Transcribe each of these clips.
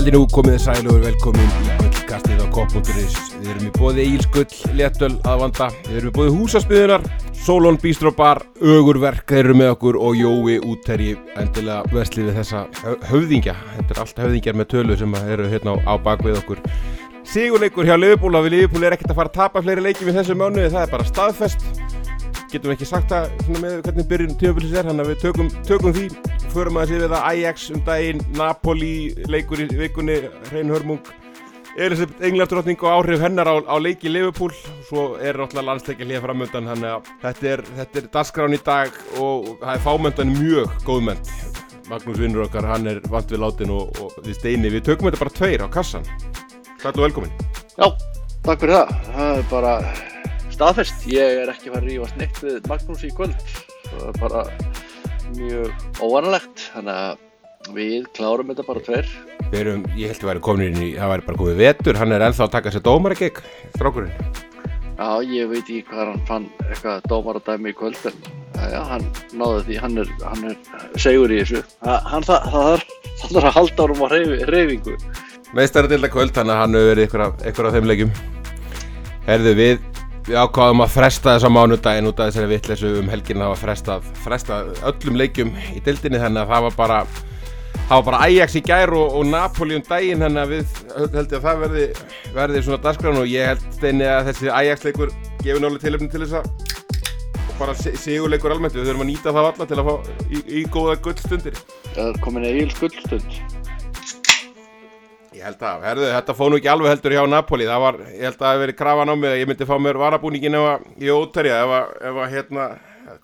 Daldi nú komið þið sælugur velkomin í gullkastið á Kopp.is Við erum í bóði Ílsgull, Léttöl að vanda. Við erum í bóði Húsaspiðunar, Solon Bistro Bar, Ögurverk. Þeir eru með okkur og Jói útterji endilega veslið við þessa hö- höfðingja. Þetta er allt höfðingjar með tölu sem eru hérna á, bakvið okkur. Sigurleikur hjá að við Liverpool er ekkert að fara að tapa fleiri leikjum í þessu mánuði, það er bara staðfest. Getum ekki sagt það með hvernig byrjun tímabilis er þannig að við tökum, tökum því förum að sé við það Ajax um daginn Napoli leikur í vikunni Hrein Hörmung Elisabeth Englartrotning og áhrif hennar á, á leiki Liverpool svo er náttúrulega landsleiki hlýja framöndan þannig að þetta er, þetta er dasgrán í dag og það er fámöndan mjög góðmenn Magnús vinnur okkar, hann er vant við látin og, og við steini, við tökum þetta bara tveir á kassan Sæll og velkomin Já, takk fyrir það. Það er bara staðfest. Ég er ekki að fara að neitt við Magnús í kvöld. Það er bara mjög óvanalegt. Þannig að við klárum þetta bara tveir. Við erum, ég held að væri komin inn í, það væri bara komið vetur, hann er ennþá að taka sér dómaragegg, strákurinn. Já, ég veit ekki hvað hann fann eitthvað dómaradæmi í kvöld en já, hann náði því, hann er, hann er segur í þessu. Ha- Hann það, það þarf það þarf að halda árum á hreyfi, hreyfingu. Meistaradilda kvöld, þannig að hann hefur verið ykkur af, þeim leikjum. Herðu við, við ákváðum að fresta þess að mánudaginn út af þessari vitleysu um helginn, það var frestað, frestað öllum leikjum í dildinni, þannig að það var bara, það var bara Ajax í gær og, og Napoli um daginn, þannig að við held ég að það verði, verði svona dagskránu og ég held steini að þessi Ajax leikur gefur nálega tilöfni til þess að bara si- sigurleikur almennt, við þurfum að nýta það alla til að fá í, í góða gullstundir. Það er komin eigin skuldstund. Ég held að, herðu, þetta fóð nú ekki alveg heldur hjá Napoli, það var, ég held að það hef verið krafan á mig að ég myndi fá mér varabúningin ef að ég óterja, ef að, ef að hérna,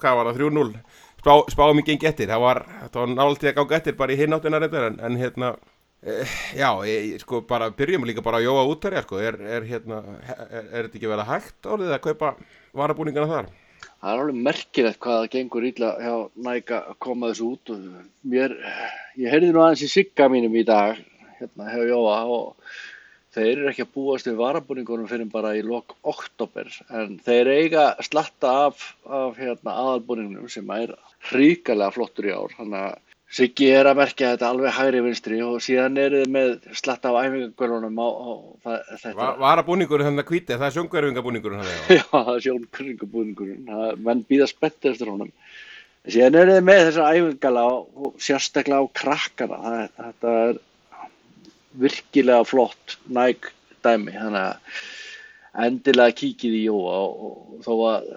hvað var það, 3-0, Spá, spáum ekki gengi eftir, það var, þetta var náttúrulega að ganga eftir bara í hináttina reyndar, en, en hérna, eh, já, ég, sko, bara byrjum líka bara að jóa útterja, sko, er, er hérna, er, er þetta ekki verið hægt orðið að kaupa varabúningina þar? Það er alveg merkilegt hvað það gengur illa hjá Næka að koma þessu út og mér, ég heyrði nú aðeins í sigga mínum í dag, hérna hefur Jóa og þeir eru ekki að búast við varabúningunum fyrir bara í lok oktober en þeir eiga slatta af, af hérna, aðalbúningunum sem er hríkalega flottur í ár, þannig að Siggi er að merkja þetta alveg hægri vinstri og síðan eru þið með slatta af æfingagölunum á, á það, þetta. Va, varabúningurinn þannig að hvíti, það er sjóngverfingabúningurinn hann, já. Það er sjónkringabúðingurinn, menn býða spenntir eftir honum. Síðan er þið með þessa æfingala og sérstaklega á krakkana, þetta er virkilega flott næg dæmi, þannig að endilega kíkið í Jóa og, þó að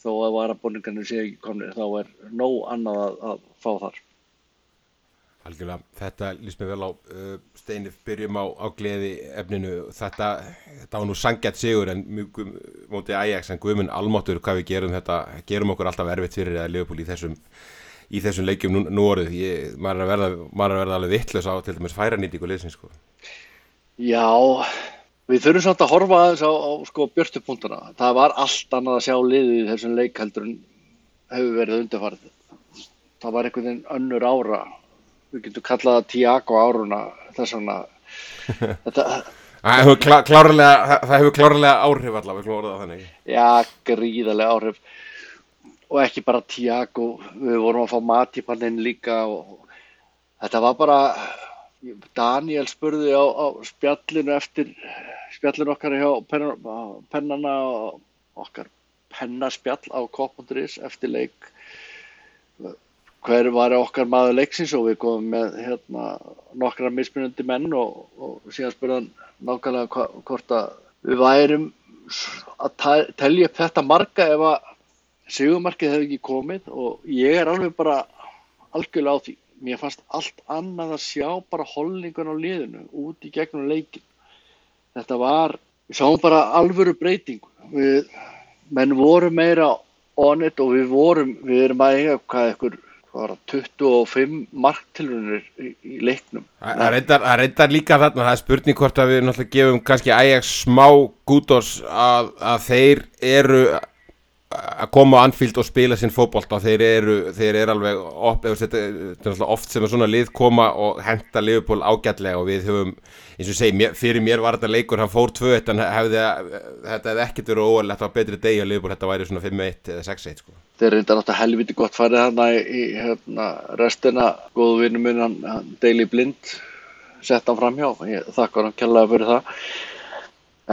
þó að varabúningarnir séu ekki komnir þá er nóg annað að, að fá þar. Algjörlega, þetta líst mér vel á uh, Steinif, byrjum á, á gleði efninu, þetta, þetta var nú sangjart sigur en mjög um, mótið Ajax en guðminn almáttur hvað við gerum þetta, gerum okkur alltaf erfitt fyrir að Leopold í þessum, í þessum leikjum nú, nú orðið, ég, maður, er verða, maður er að verða alveg vittlaus á til dæmis færanýtingu liðsins sko. Já, við þurfum samt að horfa aðeins á, á sko, björtupunktana. Það var allt annað að sjá liðið í þessum leik heldur en hefur verið undarfarið. Það var einhvern veginn önnur ára. Við getum kallað það Tiago áruna þess vegna. Þetta, Það hefur, klá, klárlega, það áhrif allavega, við klóraða þannig. já, gríðarlega áhrif. Og ekki bara Tiago, við vorum að fá Matipan inn líka og þetta var bara, Daniel spurði á, á spjallinu eftir, spjallinu okkar hjá penna, pennana okkar pennaspjall á Kopp.is eftir leik. Hver var okkar maður leiksins og við komum með hérna, nokkra mismunandi menn og, og síðan spurði hann nákvæmlega hvort að við værum að telja upp þetta marga ef að sigumarkið hefði ekki komið og ég er alveg bara algjörlega á því. Mér fannst allt annað að sjá bara holningun á liðinu út í gegnum leikin. Þetta var, við sáum bara alvöru breytingu. Við, menn voru meira on it og við vorum, við erum að eiga hvað ykkur, hvað var það, 25 marktilrunir í, í leiknum. Það reyndar, reyndar líka þarna, það er spurning hvort að við náttúrulega gefum kannski Ajax smá gútos að, að þeir eru að koma á Anfield og spila sinn fótbolta þeir eru, þeir eru alveg op, þetta, þetta er oft sem að svona lið koma og henda Liverpool ágætlega og við höfum, eins og segi, mér, fyrir mér var þetta leikur, hann fór 2-1 en hefði, þetta hefði ekkert verið þetta var betri degi á Liverpool, þetta væri svona 5-1 eða 6-1 sko. Þeir reynda náttúrulega helviti gott farið hann í, hérna, restina, góðu vinnu minn, hann, hann Daily Blind, sett hann fram hjá. Ég þakka hann kærlega fyrir það.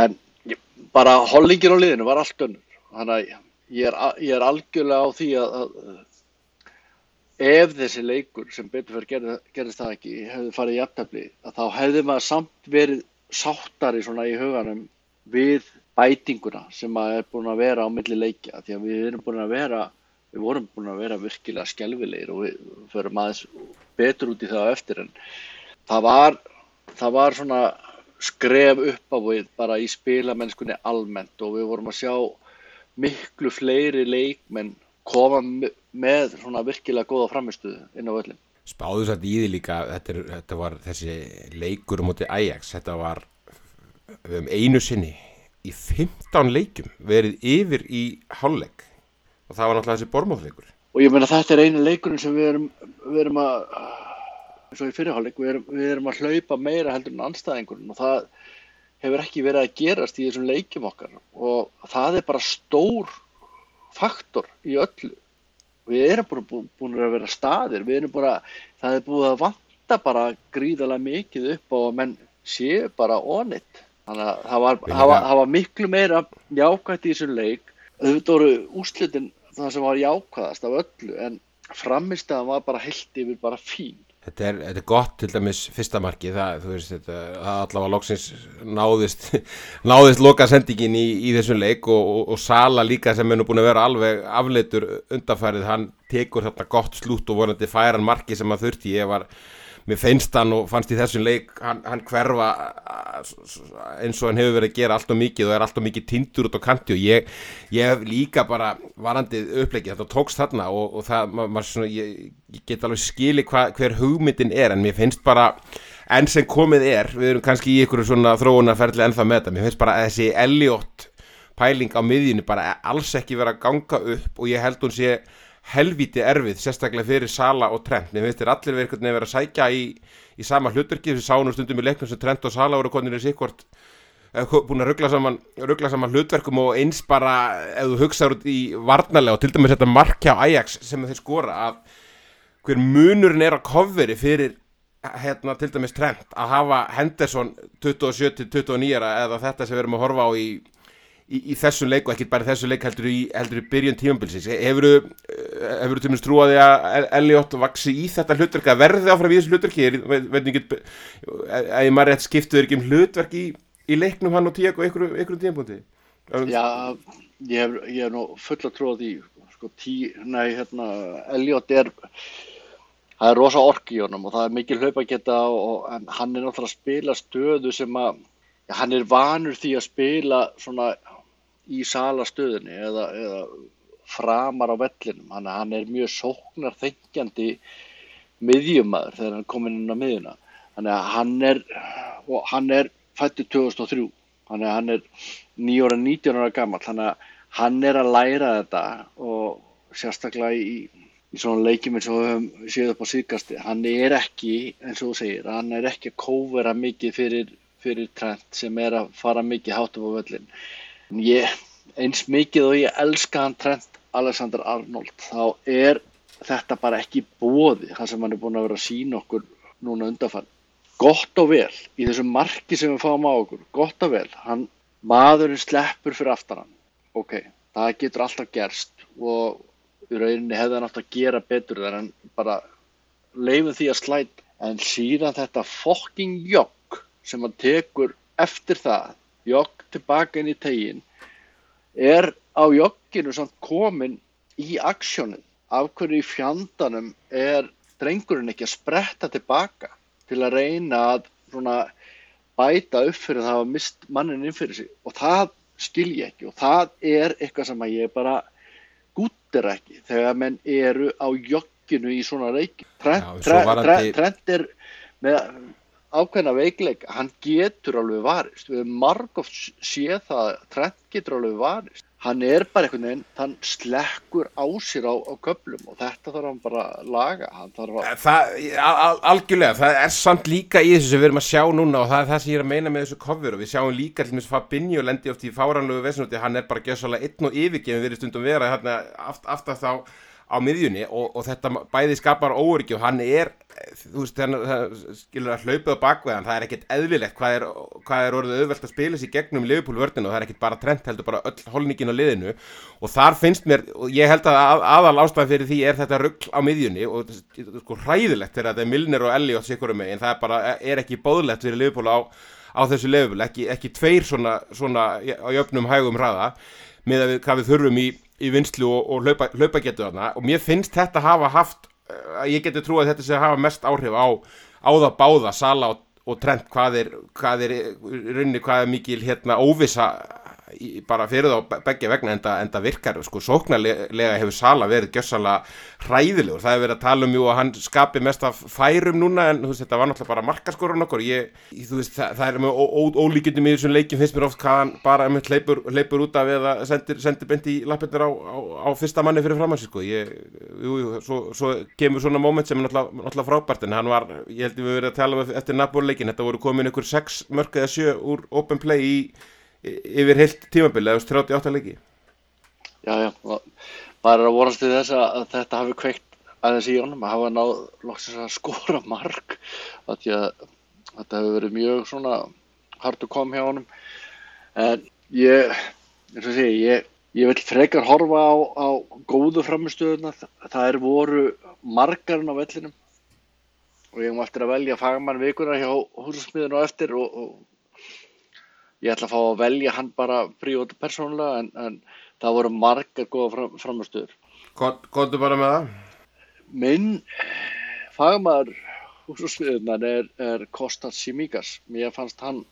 En bara hollingin á liðinu var allt önnur. Þannig að ég er, ég er algjörlega á því að, að ef þessi leikur sem betur fyrir gerð, gerðist það ekki hefði farið í aftabli þá hefði maður samt verið sáttari svona í huganum við bætinguna sem að er búin að vera á milli leikja því að við erum búin að vera við vorum búin að vera virkilega skjálfilegir og við förum aðeins betur út í það eftir en það var, það var svona skref upp á við bara í spilamennskunni almennt og við vorum að sjá miklu fleiri leikmenn koma með svona virkilega góða framistuðu inn á öllum. Spáðu satt í því líka, þetta, er, þetta var þessi leikur mútið Ajax, þetta var um einu sinni í 15 leikum verið yfir í hálfleik og það var náttúrulega þessi bormóðleikur. Og ég meina þetta er einu leikurinn sem við erum, við erum að, eins og í fyrirhálfleik, við, við erum að hlaupa meira heldur en anstæðingurinn og það hefur ekki verið að gerast í þessum leikim okkar. Og það er bara stór faktor í öllu. Við erum bara búin, að vera staðir. Við erum bara, það er búin að vanta bara gríðalega mikið upp og menn séu bara onitt þannig að það var, það var, það var miklu meira jákvægt í þessum leik. Auðvitað voru úslitin það sem var jákvæðast af öllu en framistæðan var bara heilt yfir bara fín Þetta er, þetta er gott til dæmis fyrsta marki, það, þú veist, þetta, allavega loksins náðist, náðist loka sendingin í, í þessum leik og, og, og Sala líka sem er nú búin að vera alveg afleitur undanfærið, hann tekur þetta gott slút og vonandi færan marki sem að þurfti, ég var mér finnst hann og fannst í þessum leik hann, hann hverfa eins og hann hefur verið að gera allt og mikið og er allt og mikið tindur út á kanti og ég, ég hef líka bara varandið upplegið þetta tókst þarna og, og það, maður svona, ég, ég get alveg skili hva, hver hugmyndin er en mér finnst bara enn sem komið er, við erum kannski í ykkur svona þróunarferðli ennþá með þetta, mér finnst bara að þessi Elliot pæling á miðjunni bara alls ekki verið að ganga upp og ég held hún sé helvíti erfið, sérstaklega fyrir Sala og Trent, nefnir þetta er allir verið að vera að sækja í, í sama hlutverki. Við sáum stundum í leiknum sem Trent og Sala voru konir í sikkvort eh, búin að ruggla saman, saman hlutverkum og eins bara ef þú hugsaður út í varnarlega og til dæmis þetta markja á Ajax sem þeir skora að hver munurinn er að kofveri fyrir hérna til dæmis Trent að hafa Henderson 27-29 eða þetta sem við erum að horfa á í í, í þessu leik og ekki bara þessu leik heldur í, heldur í byrjun tímambilsins hefur þú til minnst trúaði að Elliot vaksi í þetta hlutverk að verði áfram í þessu hlutverki? Að ég maður rétt skiptuður ekki um hlutverk í, í leiknum hann og tíak og einhverjum tímapunkti? Já, ég hef, ég hef nú fulla trúaði í sko, tí, nei, hérna, Elliot er það er rosa ork í honum og það er mikil hlaupa að geta og hann er náttúrulega að spila stöðu sem að hann er vanur því að spila svona í salastöðunni eða, eða framar á vellinum. Hann, hann er mjög sóknar þengjandi miðjumæður þegar hann kom inn á miðjuna. Hann er er fættið 2003 þannig að hann er nýjóra 19 ára gammal þannig að hann er að læra þetta og sérstaklega í, í svona leikjum eins og við höfum séð upp á síðkasti hann er ekki, eins og þú segir hann er ekki að kóvera mikið fyrir, fyrir trend sem er að fara mikið hátt upp á völlin Ég, eins mikið og ég elska hann Trent Alexander Arnold þá er þetta bara ekki bóði það sem hann er búin að vera að sína okkur núna undanfann gott og vel í þessu marki sem við fáum á okkur gott og vel, hann, maðurinn sleppur fyrir aftan hann. Ok, það getur alltaf gerst og í rauninni hefði hann átt að gera betur þar en bara leifum því að slæta. En síðan þetta fokking jokk sem hann tekur eftir það jogg tilbaka inn í tegin er á jogginu samt komin í aksjónin af hverju í fjandanum er drengurinn ekki að spretta tilbaka til að reyna að bæta upp fyrir það að mist mannin inn fyrir sig? Og það skil ég ekki. Og það er eitthvað sem að ég bara gúttir ekki þegar menn eru á jogginu í svona reiki. Trend er með ákveðna veikleik, hann getur alveg varist, við erum margóft séð það að Trent getur alveg varist. Hann er bara einhvern veginn hann slekkur á sér á, á köplum og þetta þarf hann bara að laga. Að... Eh, það, al, algjörlega, það er samt líka í þessu sem við erum að sjá núna og það er það sem ég er að meina með þessu kofur og við sjáum líka til þess að Fabinho lendi oft í fáranlegu vesenúti, hann er bara gjössalega einn og yfirgefin verið stundum vera hérna aft, aftar þá á miðjunni og, og þetta bæði skapar óöryggi og hann er þú veist, þannig að skilur að hlaupið á bakveðan, það er ekkert eðlilegt hvað er, hvað er orðið auðvelt að spila sér gegnum Liverpool vördinu og það er ekkert bara trend heldur bara öll holningin á liðinu. Og þar finnst mér, og ég held að að, aðal ástæðan fyrir því er þetta ruggl á miðjunni og sko hræðilegt þegar þetta er Milner og Elliot sikurum megin, það er bara er ekki bóðlegt fyrir Liverpool á, á þessu level, ekki, ekki tveir svona, svona á jöfnum hægum hraða með að við, hvað við þurfum í, í vinslu og, og hlaupa, hlaupa getu þarna. Og mér finnst þetta hafa haft að ég geti trú að þetta sé að hafa mest áhrif á, á það báða Sala og, og Trent hvað er, hvað er runni, hvað er mikil hérna óvisa í, bara fyrir þá begge vegna en það virkar sko. Sóknarlega hefur Sala verið gjössanlega hræðilegur, það hefur verið að tala um jú að hann skapi mest af færum núna en veist, þetta var náttúrulega bara markaskorun okkur. Ég, veist, það, það er með ólíkjundum í þessum leikin finnst mér oft hvað hann bara leipur, leipur út af eða sendir, sendir beint í lappindur á, á, á fyrsta manni fyrir framansi sko. ég, jú, jú, svo, svo kemur svona moment sem er náttúrulega, náttúrulega frábært en hann var, ég held að við verðum að tala um eftir Napoli-leikin, þetta voru komin ykkur 6 mörg eða 7 úr open play í yfir heilt tímabili eða 38 leiki? Já, já, bara að vorast við þess að þetta hafi kveikt aðeins í honum að hafa náð loksins að skora mark að að þetta hefur verið mjög svona hardu kom hjá honum. En ég, eins og sé, ég ég vil frekar horfa á, á góðu framistöðuna, það er voru margarinn á vellinum. Og ég má eftir að velja fagmann vikuna hjá húsasmiðinu og eftir og, og ég ætla að fá að velja hann bara príóti persónulega en, en það voru margar góða fram, framistöður. Góðu bara með það? Minn fagmaður húsasmiðunar er, er Kostas Simíkas. Mér fannst hann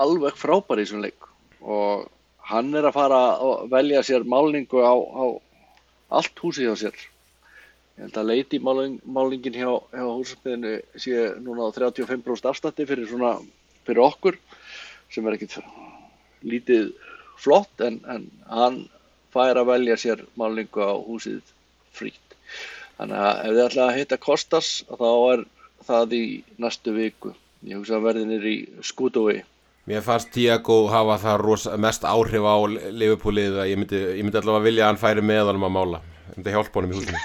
alveg frábær í þessum leik og hann er að fara að velja sér málningu á, á allt húsi hjá sér. Ég held að leiti máling, málningin hjá, hjá húsasmiðinu sé núna á 35% afstætti fyrir, svona, fyrir okkur sem er ekkert lítið flott en, en hann fær að velja sér málingu á húsið frýtt. Þannig að ef þið ætla að hitta Kostas þá er það í næstu viku. Ég hugsa að verðin er í skútuvegi. Mér fannst Tiago hafa það mest áhrif á Liverpoolið að ég myndi, ég myndi allavega vilja að hann færi meðalum að mála. Þetta hjálp honum í húsinu.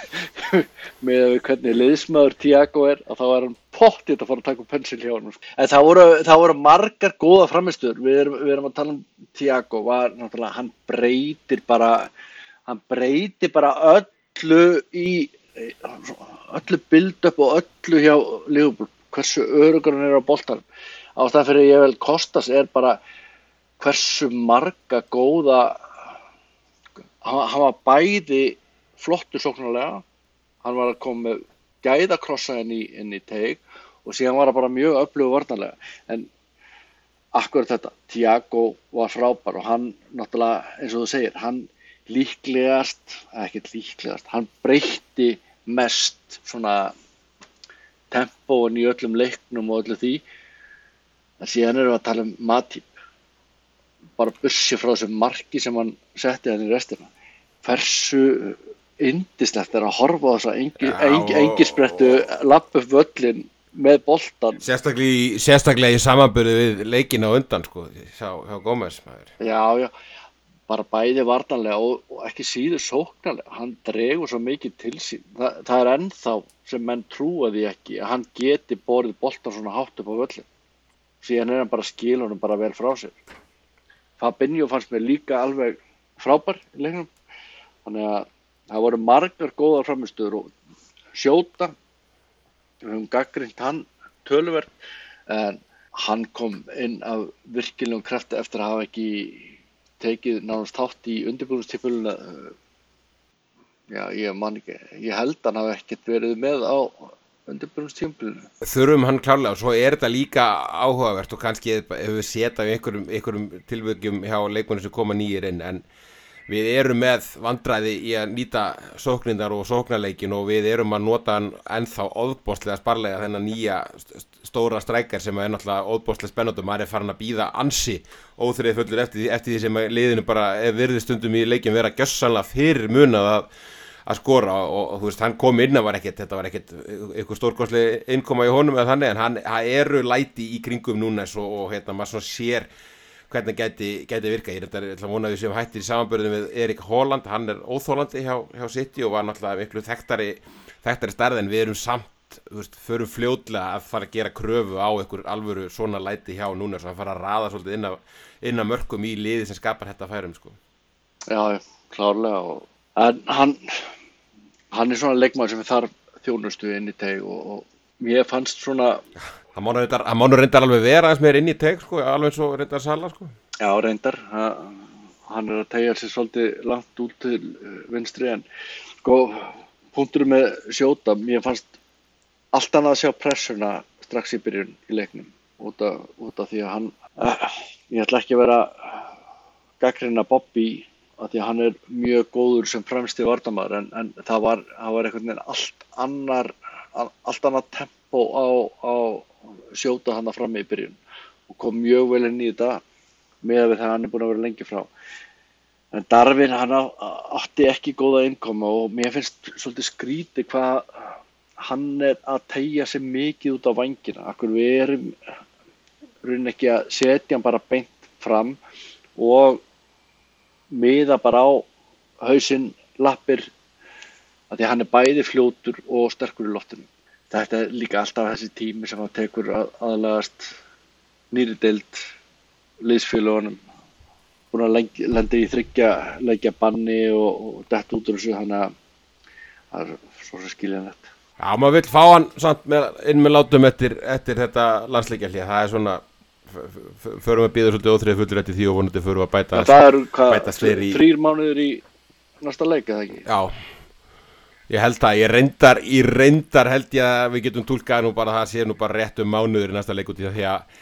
Með að við hvernig liðsmaður Tiago er að þá er hann pottið að fara að taka pensil hjá hann. Sko. En það voru, það voru margar góða framistur. Við, við erum að tala um Tiago. Var, hann breytir bara, hann breytir bara öllu í, öllu build-up og öllu hjá Liverpool. Hversu örugur hann er á boltanum. Ástæðan fyrir ég vel Kostas er bara hversu marga góða, hann, hann var bæði flottur sóknarlega, hann var að koma með gæðakrossa í, inn í teig og síðan var það bara mjög öflugu varnarlega. En akkurat þetta, Tiago var frábær og hann náttúrulega eins og þú segir, hann líklegast, ekkert líklegast hann breytti mest svona tempóin í öllum leiknum og öllu því. En síðan erum við að tala um Matip. Bara bussi frá þessu marki sem hann setti hann í restina. Hversu indislegt er að horfa á þess að engi, engi, engi sprettu lapp upp völlin með boltan sérstaklega, sérstaklega í samanbyrðu við leikin á undan sko hjá, hjá Gómez já já. Bara bæði vartanlega og, og ekki síður sóknarlega, hann dregur svo mikið til sín, Þa, það er ennþá sem menn trúa því ekki að hann geti borðið boltan svona hátt upp á völlin síðan er hann bara skilunum bara vel frá sér. Fabinho fannst mér líka alveg frábær í leiknum. Þannig að það voru margar góða framistöður og sjóta við höfum gaggrind hann tölverð en hann kom inn af virkilegum krafti eftir að hafa ekki tekið nánast þátt í undirbúinustíföluna já ég man ekki ég held hann hafi ekkert verið með á undirbúinustíföluna Þurfum hann klálega og svo er þetta líka áhugavert og kannski hefur við setað í einhverjum, einhverjum tilvögjum hjá leikunum sem koma nýjir inn en við erum með vandræði í að nýta sóknindar og sóknarleikin og við erum að nota hann ennþá óðbóstlega sparlega þennan nýja stóra strækjar sem er náttúrulega óðbóstlega spennandum maður er farin að býða ansi óþrið fullur eftir því, eftir því sem liðinu bara virði stundum í leikin vera gjössanlega fyrir munað að, að skora og, og, þú veist hann kom inn að var ekkert þetta var ekkert ykkur stórkonsli innkoma í honum eða þannig en hann, hann eru læti í kringum núna og, og hérna maður sér hvernig gæti, gæti virka ég er þetta að vona að við séum hættir í samanbörðum við Erik Holland, hann er óþólandi hjá, hjá City og var náttúrulega miklu þekktari þekktari starð en við erum samt veist, förum fljótlega að fara að gera kröfu á einhver alvöru svona læti hjá núna að fara að raða svolítið inn að, inn að mörgum í liði sem skapar þetta færum sko. Já, klárlega og, en hann hann er svona leikmann sem þarf þjónustu inn í teg og, og mér fannst svona Það mánu reyndar, reyndar alveg vera eins meir inn í teg sko, alveg eins og reyndar Sala sko. Já, reyndar hann er að tegja sér svolítið langt út til eh, vinstri en sko, punktur með sjóta mér fannst allt annað að sjá pressuna strax í byrjun í leiknum út af, út af því að hann uh, ég ætla ekki að vera gaggrina Bobby að því að hann er mjög góður sem fremst í vardamæður en, en það var, var einhvern veginn allt annar allt annað tempo á, á sjóta hann að fram í byrjun. Og kom mjög vel inn í þetta með að við það hann er búin að vera lengi frá. En Darvin hann átti ekki góða innkoma og mér finnst svolítið skríti hvað hann er að tegja sig mikið út á vangina akkur við erum raunin ekki að setja hann bara beint fram og miða bara á hausinn, lappir að því að hann er bæði fljótur og sterkur í loftinu. Þetta er líka alltaf þessi tími sem hann tekur að, aðlagast nýri deild liðsfélagunum búin að lendi í þryggja leggja banni og, og dett út úr þessu þannig að það er svo sem skilja þetta Já, maður vil fá hann með, inn með látum eftir, eftir þetta landsleikja hlýja, það er svona förum við að býða svolítið óþrið fullur eftir því og vonandi förum við að bæta, ja, bæta slir í þrýr mánuður í næsta leika, það ekki? Já Ég held að, ég reyndar, ég reyndar held ég að við getum tólkað nú bara það sé nú bara rétt um mánuður í næsta leikúti því að,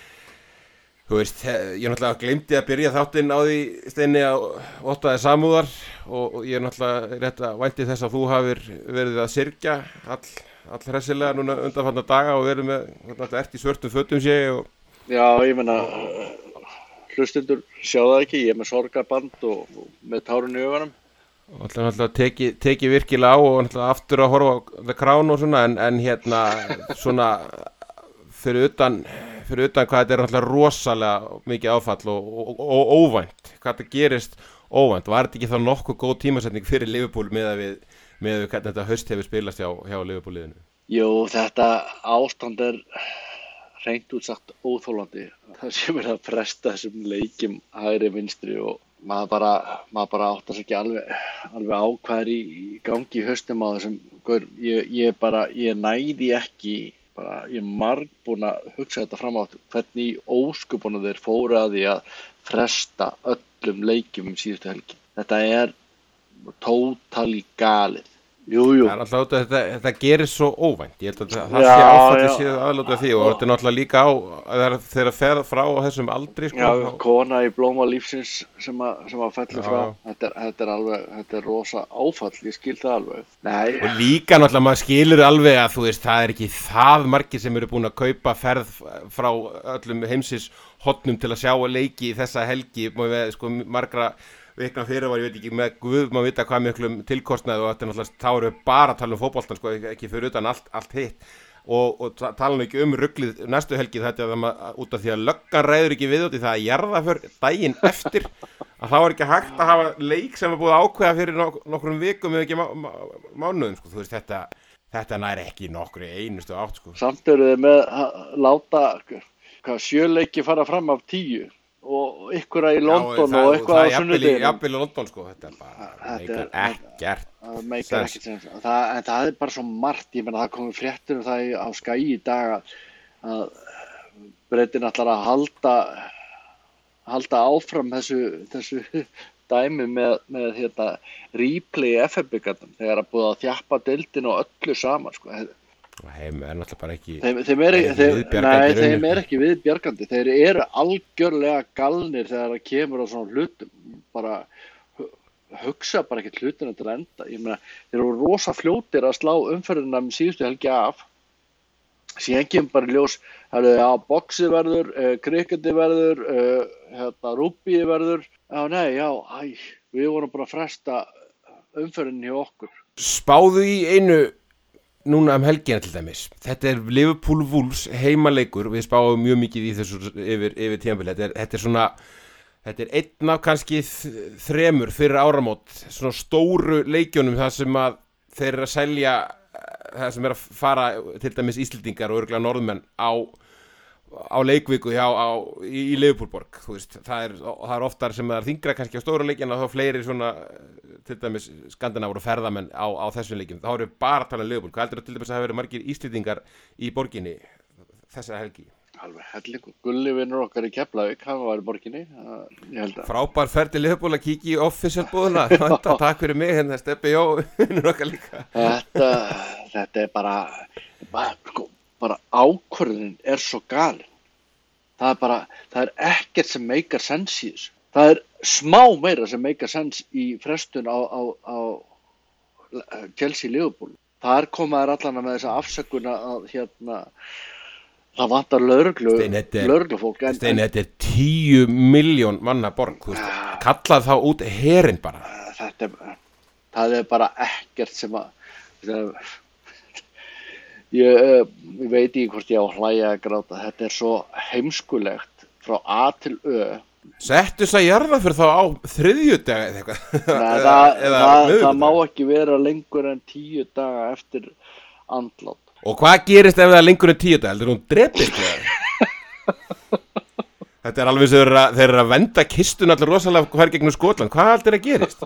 þú veist, ég náttúrulega glemdi að byrja þáttinn á því steinni að ótaði samúðar og, og ég náttúrulega rétt að vænti þess að þú hafið verið að sirkja all, all hressilega núna undanfanna daga og verið með, náttúrulega, ert í svörtum fötum sé og... Já, ég menna, hlustundur sjá það ekki, ég er með sorgarband og, og með tárun í öfunum og alltaf teki, teki virkilega á og alltaf aftur að horfa á The Crown og svona en, en hérna svona fyrir utan, fyrir utan hvað þetta er alltaf rosalega mikið áfall og, og, og, óvænt hvað þetta gerist óvænt. Var þetta ekki þá nokkuð góð tímasetning fyrir Liverpool með að við með að hvernig þetta höst hefur spilast hjá, hjá Liverpool-liðinu? Jú, þetta ástand er reynd útsagt óþólandi það sem er að fresta þessum leikim hægri vinstri og maður bara, maður bara áttast ekki alveg, alveg á hvað er í, í gangi í höstum á þessum ég, ég bara, ég næði ekki bara, ég er marg búin að hugsa þetta fram á hvernig óskupunum þeir fóru að því að fresta öllum leikjum um síðustu helgi. Þetta er tótali galið Jú, jú. Það alltaf út af þetta, þetta gerir svo óvænt, ég held að það, það sé áfætti síðan aðlóta því og þetta er náttúrulega líka á þegar það fer frá þessum aldri. Sko, já, kona í blóma lífsins sem að, sem að fellur frá, þetta þetta er alveg, þetta er rosa áfall, ég skil það alveg. Nei. Og líka náttúrulega maður skilur alveg að þú veist, það er ekki það margir sem eru búin að kaupa ferð frá öllum heimsins hotnum til að sjá að leiki þessa helgi, sko, margra vikna fyrir var, ég veit ekki, með Guð maður vita hvað miklum tilkostnaði og þetta er náttúrulega, þá eru bara að tala um fókbóltan, sko, ekki fyrir utan allt, allt hitt og, og tala nú ekki um rugglið næstu helgið þetta er það út af því að löggan ræður ekki við út í það að gerða fyrir daginn eftir að þá er ekki hægt að hafa leik sem er búið ákveða fyrir nok nokkrum vikum eða ekki má mánuðum, sko, veist, þetta, þetta næri ekki nokkru einustu átt, sko. Samt eru þið með að láta sjöleiki fara fram af tíu og ykkur að í London Já, og eitthvað á sunnudeginu jafnvel í London sko þetta meikar ekkert en það er bara svo margt ég menna það komið fréttur um það á skæi í dag að breytin allar að halda halda áfram þessu, þessu dæmi með, með hérna, replay FF-byggarnum þegar að búið að þjappa dildin og öllu saman sko Heim er náttúrulega bara ekki þeim, þeim er, þeim, Nei, þeim er ekki viðbjargandi. Þeir eru algjörlega galnir þegar það kemur á svona hlutum bara hugsa bara ekki hlutin að enda. Meina, þeir eru rosa fljótir að slá umferðina með síðustu helgi af. Síðan kemur bara ljós boxi verður uh, kriketi verður uh, hérna, rúbi verður. Já nei, já, æ, við vorum bara að fresta umferðin hjá okkur. Spáðu í einu núna um helgina til dæmis. Þetta er Liverpool Wolves heimaleikur við spáum mjög mikið í þessu yfir, yfir tíanbili þetta, þetta er svona þetta er einn af kannski þremur fyrir áramót svona stóru leikjunum það sem að þeir eru að selja eh, það sem er að fara til dæmis Íslendingar og örgulega norðmenn á á leikviku hjá, á, í, í Leifupúlborg veist, það, er, það er oftar sem það er þingra kannski á stóru leikina þá fleiri svona eh, til dæmis skandinavar og ferðamenn á, á þessum leikim þá við bara að tala um hvað heldur til dæmis að það hafa verið margir Íslendingar í borginni þessa helgi Alveg hellingur. Gulli vinnur okkar í Keflavík, hann var í borginni. Að. frábær ferð til Leifupúl að kíkja í official búðuna Vanda, takk fyrir mig hérna Steppi Jó vinnur okkar líka Þetta, þetta er bara, bara, sko, bara ákvörðin er svo galin. Það er bara, það er ekkert sem meikar sens í þessu. Það er smá meira sem meikar sens í frestun á, á, á Chelsea Liverpool. Það er komaður allan með þessa afsökuna að hérna, það vantar er- lögreglufólk. En, Steini, þetta er tíu miljón manna borg þú veist, kallað þá út herin bara en þetta er, það er bara ekkert sem að, það, ég, eh, ég veit ekki hvort ég á hlæja að gráta. Þetta er svo heimskulegt frá A til Ö. Settu þess að jarða fyrir þá á þriðjudega eða eitthvað Eða- það, eða það, það má ekki vera lengur en tíu daga eftir andlátt. Og hvað gerist ef það er lengur en tíu dag? Heldur hún drepist eða? Þetta er alveg sem þeir eru að- venda kistun allir rosalega hver gegnum Skotland Hvað heldur að gerist?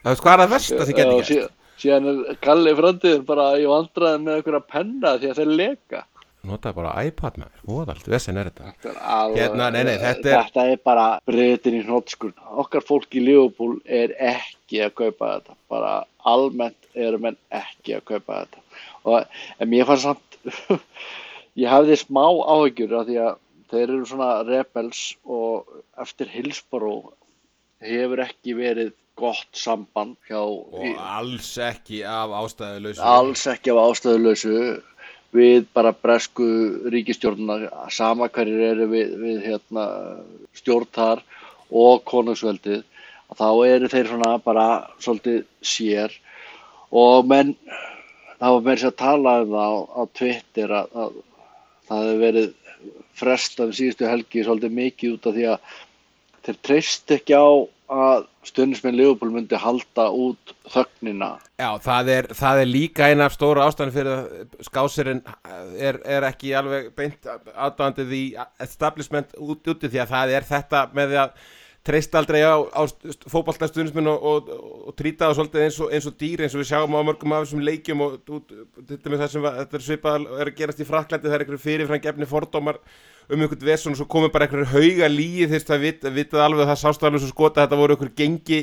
Það veist hvað er að sem Já, getur gerst? Síðan, Kalli framtíðin bara í vandræðin með einhverja penna því að þeir leka. Nota bara iPad með mér, voðalt, vessin er þetta Þetta er, alveg, Hérna, nei, nei, þetta er- þetta er bara breytin í hnótskur. Okkar fólk í Liverpool er ekki að kaupa þetta. Bara almennt eru menn ekki að kaupa þetta. Og, en mér fannst samt, ég hafði smá áhyggjur af því að þeir eru svona rebels og eftir Hillsborough hefur ekki verið gott samband hjá Og alls ekki af ástæðu lausu alls ekki af ástæðulösu við bara bresku ríkistjórnuna sama hverjir eru við, við hérna, stjórn þar og konungsveldið þá eru þeir svona bara svolítið sér. Og menn það var með þess að tala um það á, á Twitter að, að það hefði verið frestað um síðustu helgi svolítið mikið út af því að þeir treyst ekki á að stundismenn Leopold myndi halda út þögnina. Já, það er, það er líka eina stóra ástæðan fyrir að skásirinn er, er ekki alveg beint aðdáðandið í establishment út, úti því að það er þetta með því að treyst aldrei á, á fótballtastunismin og, og, og trýta það svolítið eins og, eins og dýr eins og við sjáum á mörgum af þessum leikjum og þetta sem var- þetta er svipað er að gerast í Fraklandi, það er einhverju fyrirframgefni fordómar um einhvern vessun og svo komið bara einhverju hauga líi það vit, vitað alveg að það sást alveg svo skota þetta voru einhverju gengi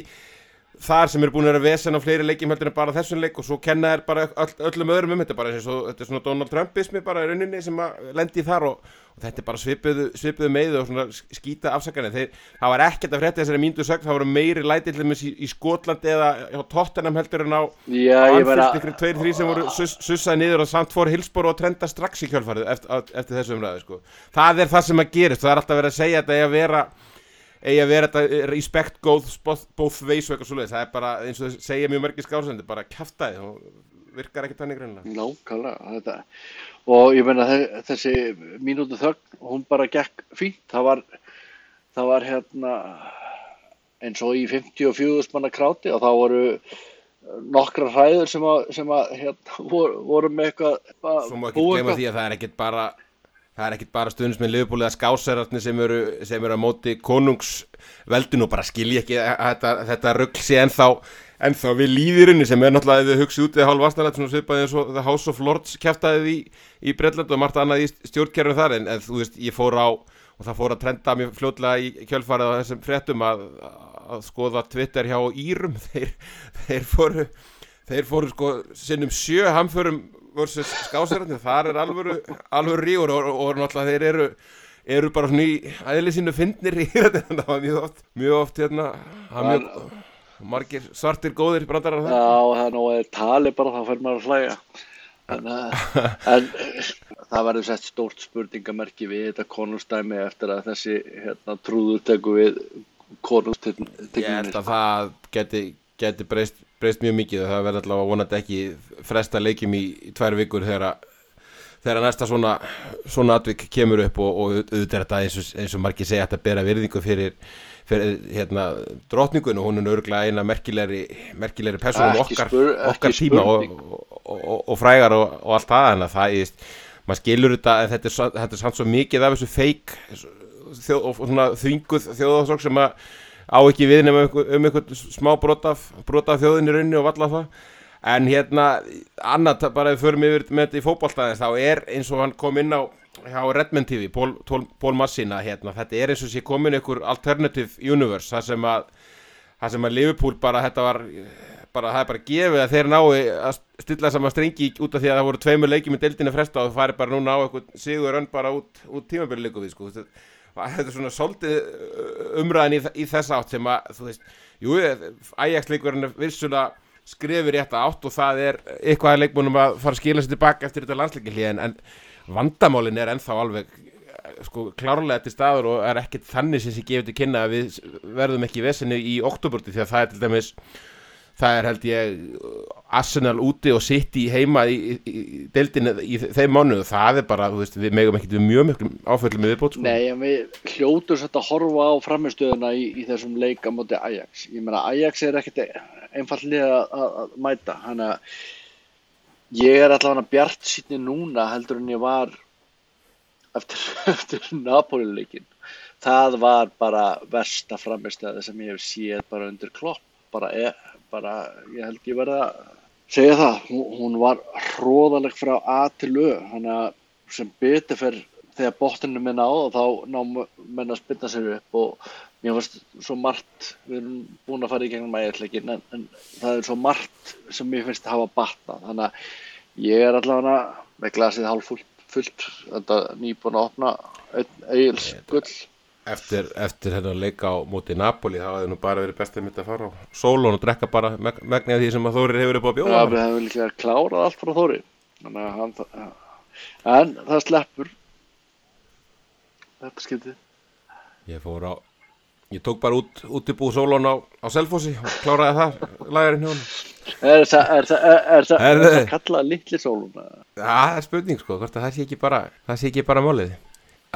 þar sem er búin að vera vesen á fleiri leikjum heldur en bara þessum leik og svo kenna þær bara öll, öllum öðrum um þetta bara og þetta er svona Donald Trumpismi bara í rauninni sem lendi þar og, og þetta er bara svipuðu, svipuðu meiðu og svona skýta afsakarnir þeir, það var ekkert að frétta þessari mínútu sögn það voru meiri lætið til í, í Skotland eða á Tottenham heldur en á Anfield ykkur tveir, þrý sem voru sus, sussaði niður og samt fór Hilsbor og trenda strax í kjölfarið eftir, eftir þessu umræðu sko. það er það sem að gerist, það er alltaf verið að segja þetta eigi að vera þetta respect goes both, ways og eitthvað svoleiðis, það er bara eins og þau segja mjög mörgir skársendi, bara kjaftaði og virkar ekki tannig grunna Nákvæmlega þetta. og ég meina þe- þessi mínútu þögn hún bara gekk fínt það var, það var hérna eins og í 54 manna kráti og þá voru nokkra hræður sem að, sem að hérna, voru, voru með eitthvað að Svo má ekki eitthvað. því að það er ekkit bara það er ekkit bara stundins með liðbúlið að skásærarnir sem eru, sem eru að móti konungsveldun og bara skilja ekki að þetta, þetta rugl sé ennþá ennþá við líðirinnu sem er náttúrulega ef þau hugsið út eða hálf vastanlega svona svipaði eins og The House of Lords kjaftaðið í, í Bretland og margt annað í stjórnkerfum þar. En, en þú veist ég fór á og það fór að trenda mjög fljótlega í kjölfarið á þessum fréttum að, að skoða Twitter hjá Írum. Þeir, þeir fóru þeir fóru sko sinnum sjö hamförum versus skásararnir, þar er alvöru alvöru rígur og, og, og náttúrulega þeir eru eru bara svona í æðli sínu fyndnir í þetta, það var mjög oft mjög oft hérna mjög, margir svartir góðir brandarar það Já, það er þeir tali bara þá fyrir maður að hlæja. En, en það verður sett stórt spurningamerki við þetta konungstæmi eftir að þessi hérna, trúður teku við konungstegninni Ég held að það geti, geti breyst, breyst mjög mikið. Og það verður allavega vonandi ekki fresta leikjum í, í tvær vikur þegar þegar næsta svona, svona atvik kemur upp og, og auðvitað þetta eins og, eins og margir segja að bera virðingu fyrir, fyrir hérna, drottningun og hún er örgulega eina merkilegri, merkilegri personum okkar, spur- okkar tíma og, og, frægar og, allt það. En að það er, maður skilur þetta en þetta er, þetta er samt svo mikið af þessu feik og svona þvinguð þjóðarsók sem að á ekki við nema um einhver- einhvern smá brot af, brot af þjóðinni raunni og valla það. En hérna, annað bara ef við förum yfir með þetta í fótballtæðins þá er eins og hann kom inn á hjá Redman TV, Pól, Pól Massina hérna, þetta er eins og sé komin einhver alternative universe, það sem að það sem að Liverpool bara þetta var bara, það er bara gefið að þeir nái að stilla saman strengi út af því að það voru tveimur leikjum í deildinni fresta og það fari bara núna á eitthvað sigur önn bara út, út tímabili líku við sko. þetta er svona svolítið uh, umræðin í, í þess átt sem að þú veist, jú, Ajax leikurinn er vissulega skrifir rétt átt og það er eitthvað að leikmunum að fara að skila sér tilbaka eftir þetta landsleikilíð en, vandamálin er ennþá alveg eh, sko klárlega til staður og er ekkert þannig sem sé gefið til kynna að við verðum ekki í vesinni í oktoburti því að það er til dæmis það er held ég Arsenal úti og City heima í, í, í deildinni í þeim mánuðu það er bara, þú veist, við megum ekkert við mjög mjög áföllum með viðbót sko. Nei, en við hljótum svolítið að horfa á framistöðuna í, í þessum leika móti Ajax. Ég meina, Ajax er ekkert einfallega að, mæta. Að ég er allavega bjart sýtni núna heldur en ég var eftir, eftir Napoli-leikin. Það var bara versta framistöða sem ég hef séð bara undir klopp. Bara, er, bara ég held ég verða að segja það. Hún, var hróðaleg frá A til Ö. Þannig að sem betur fer þegar bóttinu minn á þá ná menn að spynna sér upp og mér finnst svo margt við erum búin að fara í gegnum ægætleikin en, en það er svo margt sem mér finnst að hafa batna þannig að ég er allavega með glasið hálf fullt, fullt nýbúin að opna eigils gull eftir, eftir hennar leika á móti Napoli þá hefði nú bara verið best að mitt að fara á. Sólun og drekka bara meg, megni af því sem að Þórir hefur upp á að bjóða. Já, við hefum líka klárað allt frá Þóri. Þannig að hann en það sleppur. Þetta skiptið. Ég fór á Ég tók bara út, út í búið sólun á, á Selfossi og kláraði það lagarinn hjá hann Er það, það, það, það kallað litli sóluna? Það er spurning sko, það sé ekki bara það sé ekki bara málið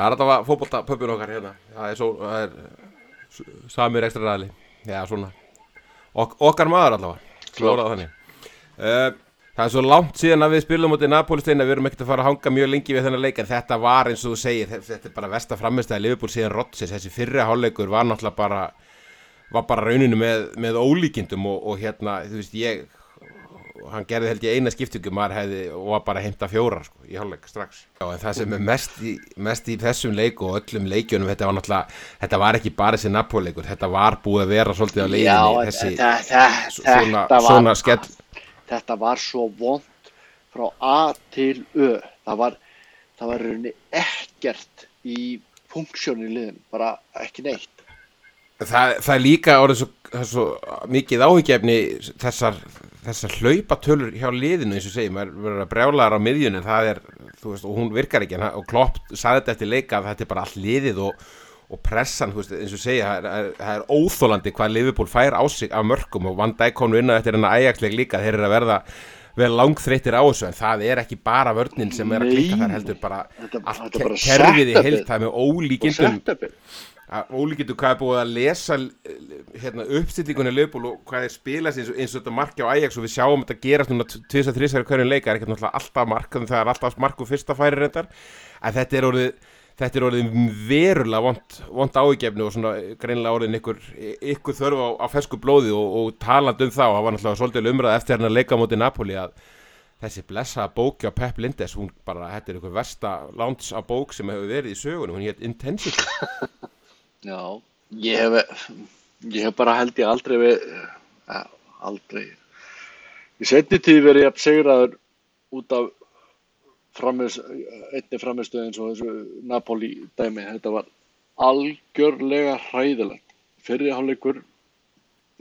Það er alltaf fótbolta pöppun okkar hérna. Það er, svo, það er samir ekstra ræðli Já, svona. Ok, Okkar maður allavega. Kláraði þannig. Uh, Það er svo langt síðan að við spilum út í Napoli steina. Við erum ekkert að fara að hanga mjög lengi við þennan leik En þetta var eins og þú segir þe- Þetta er bara versta framistæði Liverpool síðan Rodgers. Þessi fyrri hálfleikur var náttúrulega bara Var bara rauninu með, með ólíkindum og, og hérna, þú veist, ég hann gerði held ég eina skiptingu maður hefði og var bara heimta fjóra sko, í hálfleik strax Já, en það sem er mest í, mest í þessum leik og öllum leikjunum þetta var náttúrulega, þetta var ekki bara þessi Napoli-leikur, þetta var búið að vera svolítið á leiðinni þessi, þetta, svona, þetta, svona var, skell þetta var svo vond frá A til Ö. Það var, það var rauninni ekkert í funksjón í liðin, bara ekki neitt. það, það er líka orðið svo, svo mikið áhyggjefni þessar, þessar hlaupatölur hjá liðinu eins og segir, maður verður að brjálaðar á miðjun en það er, þú veist, og hún virkar ekki og Klopp sagði þetta eftir leika að þetta er bara allt liðið og, og pressan veist, eins og segja, það er, er óþólandi hvað Liverpool fær á sig af mörgum og Van Dijk kom nú inn á eftir hennar æjaksleik líka þeir eru að verða vel langþreyttir á þessu en það er ekki bara vörnin sem er að klika Nei. þar heldur bara Þetta- allt þetta bara kerfið í heild það með ólíkindum. Að ólíkindum hvað er búið að lesa hérna, uppstillingunni lögbúl og hvað er spilast eins eins og þetta marki á Ajax og við sjáum þetta gerast núna 2-3 hverjum leika er ekki alltaf mark þannig það er alltaf marku fyrsta færi reyndar. En þetta er orðið þetta er orðið verulega vond, vond ágefni og svona greinilega orðin ykkur, ykkur þörf á, á fesku blóði og, og taland um þá, það var náttúrulega svolítið umræð eftir hérna leika móti Napoli að þessi blessaða bóki á Pep Lindes hún bara, þetta er ykkur versta láns á bók sem hefur verið í sögunum, hún hétt Intensity Já, ég hef, ég hef bara held ég aldrei við, ja, aldrei. Í setni tíð verið ég að segraður út af einni framistöð eins og þessu Napoli dæmi. Þetta var algjörlega hræðilegt. Fyrri hálfleikur,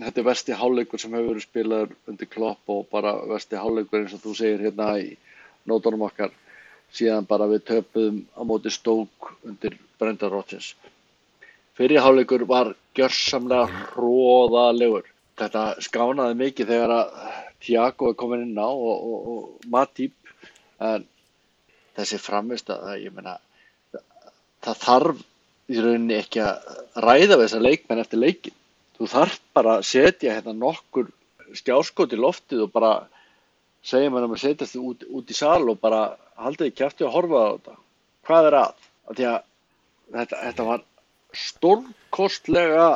þetta er vesti hálfleikur sem hefur verið spilaður undir klopp og bara vesti hálfleikur eins og þú segir hérna í nótunum okkar. Síðan bara við töpuðum á móti stók undir Brenda Rodgers. Fyrir hálfleikur var gjörsamlega hróðalegur. Þetta skánaði mikið þegar að Tiago er komin inn á og, og, og Matip en þessi framvist að ég meina það þarf í rauninni ekki að ræða við þessa leikmenn eftir leikin þú þarf bara að setja hérna nokkur skjáskot í loftið og bara segja mér að maður setjast út, út í sal og bara haldið ekki eftir að horfa á þetta. Hvað er að, að, þetta, þetta var stórkostlega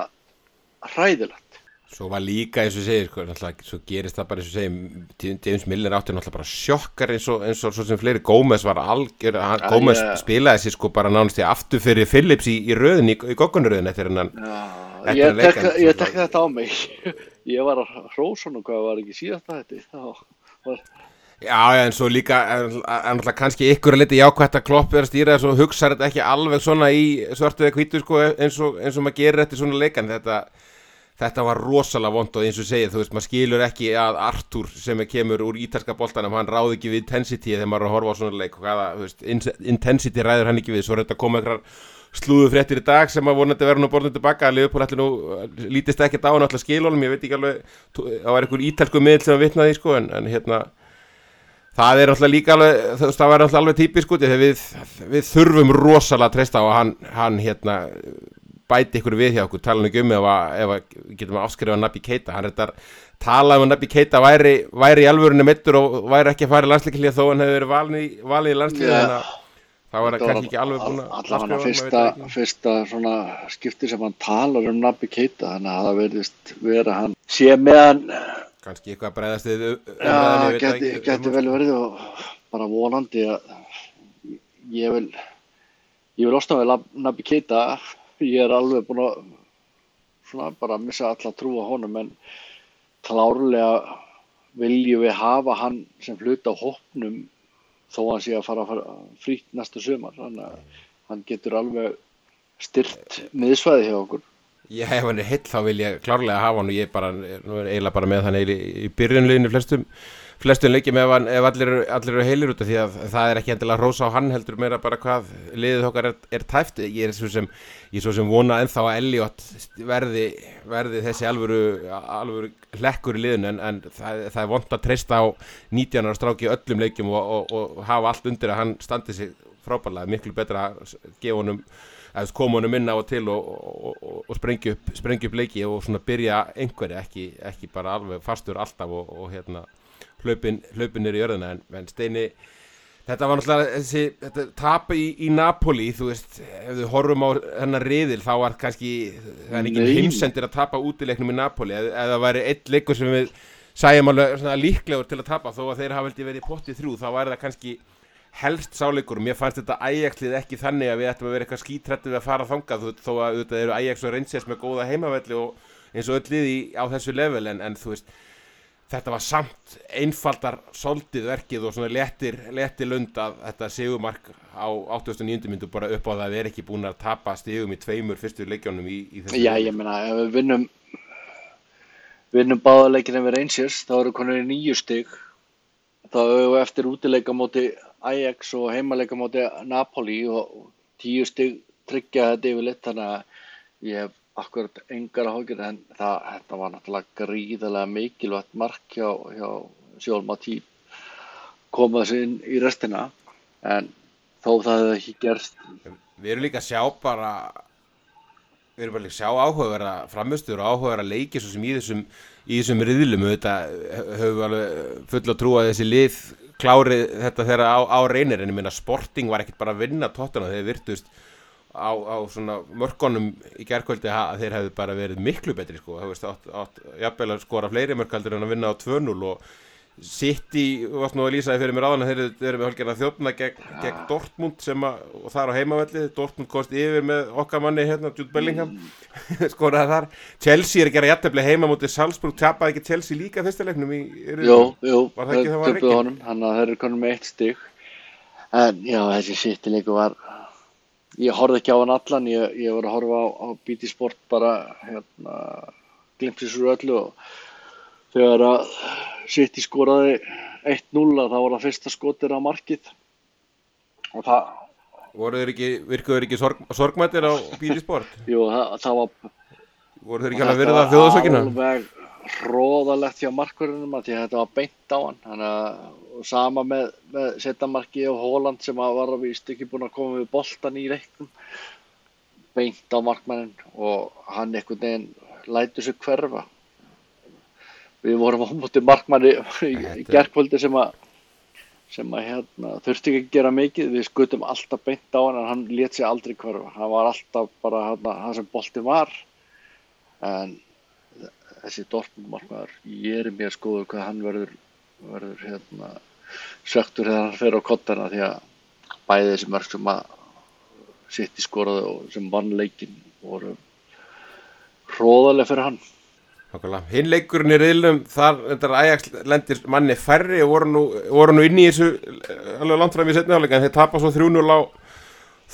hræðilegt Svo var líka eins og segir, sko, svo gerist það bara eins og segir, James Miller átti náttúrulega bara sjokkar eins og, eins og sem fleiri, Gómez var algjör, Gómez yeah. spilaði sér sko bara nánast í aftur fyrir Phillips í, í röðin, í, í goggunaröðin eftir hennan. Já, ég ég tek þetta á mig, ég var að hrósun og hvað var ekki síðast að þetta, þá var... Já, já, en svo líka, en náttúrulega kannski ykkur er litið jákvæmt að klopp er að stýra þess og hugsa þetta ekki alveg svona í svartu eða kvítu sko eins og, eins og maður gerir þetta svona leikan, þetta þetta var rosalega vond og eins og segja þú veist, maður skilur ekki að Artur sem kemur úr ítalska boltanum, hann ráði ekki við intensity þegar maður að horfa á svona leik og hvaða, þú veist, intensity ræður hann ekki við. Svo er þetta komið eitthvað slúðu fréttir í dag sem að vonandi verður nú borðinu tilbaka að Leopold ætli nú, lítist ekki að dána alltaf skilólum, ég veit ekki alveg það var einhver ítalsku miðl sem að vitnaði sko en, en hérna það er alltaf líka alveg, það var alltaf alveg típisk þegar við, við þurfum rosalega að treysta á að hann, hann hérna bæti ykkur við hjá okkur, tala um um ef að getum að afskrifa Nabi Keita. Hann er þetta tala um að Nabi Keita væri, væri í alvörunni mittur og væri ekki að fara í landsleiklið þó hann hefur verið valin í, valin í landsleiklið yeah. það var kannski ekki alveg búin að allavega fyrsta, fyrsta svona skipti sem hann talar um Nabi Keita þannig að það verðist vera hann sé meðan kannski eitthvað bregðast þið já, geti, geti vel verið og bara vonandi að ég vil ég vil ofta vel Nabi Keita ég er alveg búin að svona bara missa alla trú á honum en klárlega viljum við hafa hann sem hluta á hópnum þó að hann sé að fara, fara frýtt næstu sömar þannig að hann getur alveg styrt miðsvæði hjá okkur. Ég hef hann heitt þá vil ég klárlega hafa hann og ég bara, nú er eiginlega bara með hann í byrjunleginu flestum flestum leikjum ef, ef allir, allir eru heilir út af því að það er ekki endilega rosa á hann heldur meira bara hvað liðið okkar er, er tæft ég er svo sem, ég svo sem vona ennþá að Elliot verði, verði þessi alvöru, alvöru hlekkur í liðinu en, en það, það er vond að treysta á 19. stráki öllum leikjum og, og, og hafa allt undir að hann standi sig frábærlega, miklu betra að gefa honum að koma honum inn á og til og, og, og sprengja upp, upp leiki og svona byrja einhverju, ekki, ekki bara alveg fastur alltaf og, og hérna hlaupin, hlaupin er í örðina en, en Steini þetta var náttúrulega þessi þetta tapa í, í Napoli þú veist, ef við horfum á hennar riðil þá var kannski, það er ekki heimsendir að tapa út í í Napoli eða það væri eitt leikur sem við sæjum alveg líklegur til að tapa þó að þeir hafa veldi verið pottið þrjú þá væri það kannski helst sáleikur. Mér fannst þetta Ajax-lið ekki þannig að við ættum að vera eitthvað skítrættið að fara þangað þó að þetta eru Ajax og Rangers með góða heimavelli og eins og öll liði á þessu level en, en þú veist þetta var samt einfaldar soldið verkið og svona letir, letir lund að þetta segumark á 89. myndu bara upp á það að við erum ekki búin að tapa stegum í tveimur fyrstu leikjónum í, í þessu Já, ég menna, ef við vinnum vinnum báðaleikina við Rangers þá eru konur í nýju steg þá hefur við eftir útileika móti Ajax og heimaleika móti Napoli og tíu steg tryggja þetta yfirleitt þannig að ég hef akkurat engar áhugir en það, þetta var náttúrulega gríðarlega mikilvægt mark hjá, hjá Sjólma Típ komað sér inn í restina en þó það hefði ekki gerst. Við erum líka að sjá bara við erum bara líka að sjá áhugaverða framistur og áhugaverða leiki svo sem í þessum í þessum riðlum þetta höfum við alveg full að trúa þessi lið klárið þetta þegar á, á reynir en ég minna sporting var ekkert bara að vinna tóttuna þegar virtust á, á svona mörkonum í gerðkvöldi að þeir hefðu bara verið miklu betri sko, það veist átt, átt jafnvel að skora fleiri mörkaldur en að vinna á 2-0 og City, þú varst nú að lýsa þeir fyrir mér áðan þeir eru með hálfgerðan þjófna gegn, gegn Dortmund sem að, og það er á heimavelli. Dortmund kosti yfir með okkar manni hérna, Jude Bellingham. Mm. skoraði þar. Chelsea er að gera jættefli heima mútið Salzburg, tapaði ekki Chelsea líka fyrstilegnum í, Jú, jú, það það var ekki hann að þeir eru konum eitt stygg en já, þessi City leiku var ég horfði ekki á hann allan, ég, ég var að horfa á, á BT Sport bara hérna, glimpsins úr öllu og þegar að City skoraði 1-0 þá var það fyrsta skotir á markið og það voru þeir ekki, virkuðu þeir ekki sorg, sorgmættir á BT Sport? Jú, það, það var voru þeir ekki alveg verið að þjóðasökina? alveg hróðalegt hjá markverðinum að þetta var beint á hann. Þannig að sama með, með setamarki og Hóland sem að var að víst ekki búin að koma við boltan í leiknum. Beint á markmannin og hann einhvern veginn lætur sig hverfa. Við vorum á móti markmanni í, gerðkvöldi sem að sem að hérna, þurfti ekki að gera mikið. Við skutum alltaf beint á hann en hann let sér aldrei hverfa, hann var alltaf bara hann sem bolti var. En þessi Dortmund-markmaður, ég er mér skoður hvað hann verður, verður hérna, söktur þegar hann fer á kottana því að bæði þessi mörg sem að sitt í skoraðu og sem vann leikin voru hróðarlega fyrir hann. Hinn leikurinn í riðlum þar Ajax lendir manni færri og voru nú, voru nú inn í þessu eh, alveg langt fram í setniháleika en þeir tapa svo 3-0 á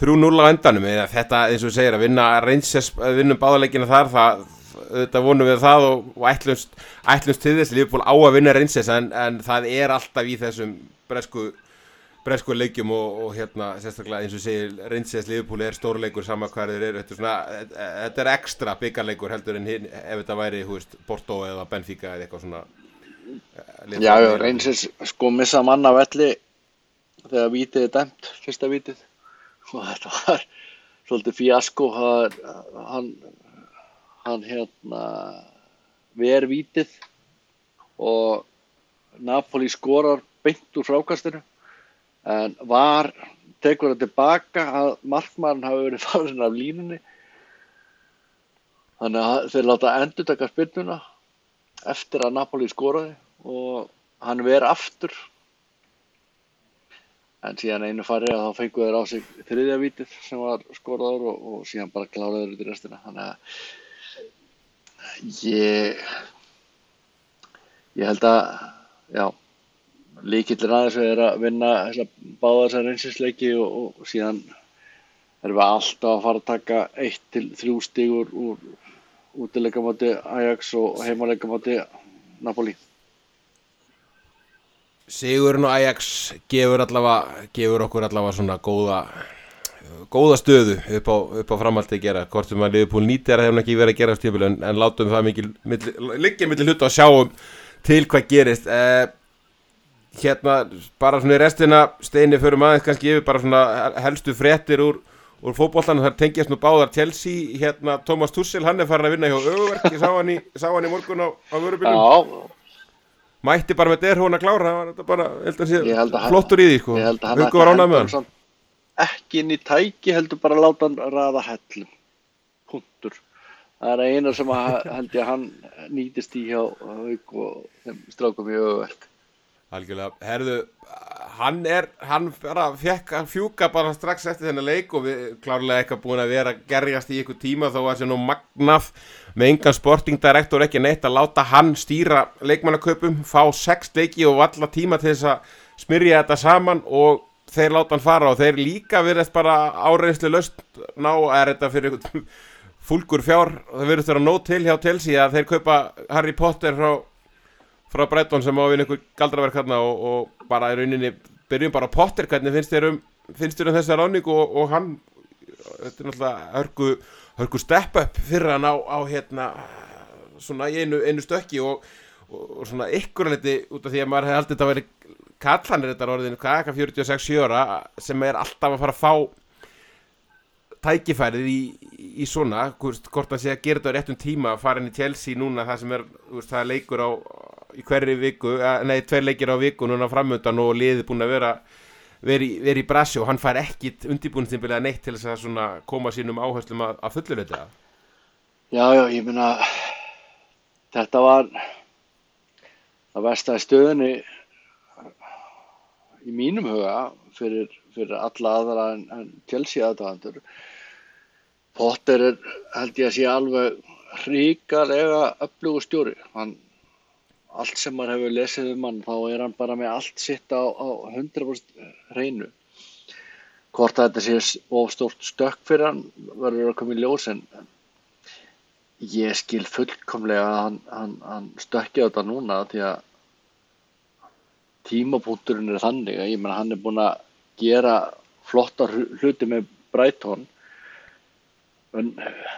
3-0 á endanum. Eða þetta eins og segir að vinna reynsess, að vinnum báðaleikina þar það, þetta vonum við það og, og ætlumst, ætlumst til þess. Liverpool á að vinna reynsess en, en það er alltaf í þessum bresku bresku leikjum og, og hérna sérstaklega eins og segir Reynsins Liverpool er stórleikur saman hvað þeir eru, þetta er svona þetta er ekstra byggarleikur heldur en hinn ef þetta væri, veist, Porto eða Benfica eða eitthvað svona uh, Já, já, Reynsins sko missa manna velli þegar vítið er dæmt, fyrsta vítið. Og þetta var svolítið fíasko hann hann hérna ver vítið og Napoli skorar beint úr frákastinu en var tekur það tilbaka að markmann hafi verið farin af línunni. Þannig að þeir láta endur taka spilnuna eftir að Napoli skoraði og hann verið aftur. En síðan einu farið að þá fengu þeir á sig þriðja vítið sem var skoraður og, og síðan bara kláraður út í restina. Þannig að ég ég held að já líkillir aðeins er að vinna báða þessar reynsisleiki og, og síðan erum við alltaf að fara að taka 1-3 stígur úr útileikamáti Ajax og heimaleikamáti Napoli. Sigurinn og Ajax gefur, allavega, gefur okkur allavega svona góða góða stöðu upp á, upp á framhaldi að gera hvort sem að Liverpool nýttir að það hefur ekki verið að gera stífil en, en látum það mikið líkið millir hlut að sjáum til hvað gerist. Eh, hérna bara svona í restina steini fyrir maður kannski yfir bara svona helstu frettir úr, úr fókbóltan þar tengjast nú báðar Chelsea hérna Thomas Tussel hann er farin að vinna hjá Öververk ég sá hann í, sá hann í morgun á, á vörubilum mætti bara með derhón að klára það var bara held að sé flottur í því sko. var ánað með hann ekki inn í tæki heldur bara að láta hann ræða hellum. Punktur. Það er eina sem held ég að hann nýtist í hjá Hugo þeim strákum í Öververk Algjörlega, herðu, hann er, hann bara fekk að fjúka bara strax eftir þennan leik og við klárlega eitthvað búin að vera gerjast í ykkur tíma þó að sé nú magnaf með engan sportingdirektor ekki neitt að láta hann stýra leikmannaköpum, fá sex leiki og alla tíma til þess að smyrja þetta saman og þeir láta hann fara og þeir líka verðast bara áreinslu löst ná er þetta fyrir fúlgur fjár, það verðast vera nót til hjá telsi að þeir kaupa Harry Potter frá frá Breitón sem á að vinna ykkur galdraverk hérna og, og bara í rauninni byrjum bara Potter, hvernig finnst þér um um þessa ráningu og, og hann þetta er náttúrulega hörgu, hörgu step up fyrir hann á, á hérna svona einu, einu stökki og, og svona ykkur liti út af því að maður hefði aldrei þetta að vera kallanir þetta orðin, hvað ekki 46 ára sem er alltaf að fara að fá tækifærið í, í svona, hvort að sé að gera þetta á réttum tíma að fara inn í Chelsea núna það sem er, það leikur á í hverju viku, nei, tveir leikir á viku núna framöndan og liðið búin að vera verið veri í brassi og hann fær ekkit undirbúinstimbilega neitt til þess að koma sínum áherslum að, að fullur þetta Já, já, ég minna þetta var það verstaði stöðinni í mínum huga fyrir, fyrir alla aðra en, en Chelsea aðdæðandur Potter er held ég að sé alveg ríkalega öflugur stjóri. Hann allt sem maður hefur lesið um hann þá er hann bara með allt sitt á, á 100% reynu hvort að þetta sé ofstórt stökk fyrir hann verður að koma í ljós en ég skil fullkomlega að hann, hann, hann stökki á þetta núna því að tímapunkturinn er þannig að ég menna hann er búin að gera flotta hluti með Breitón en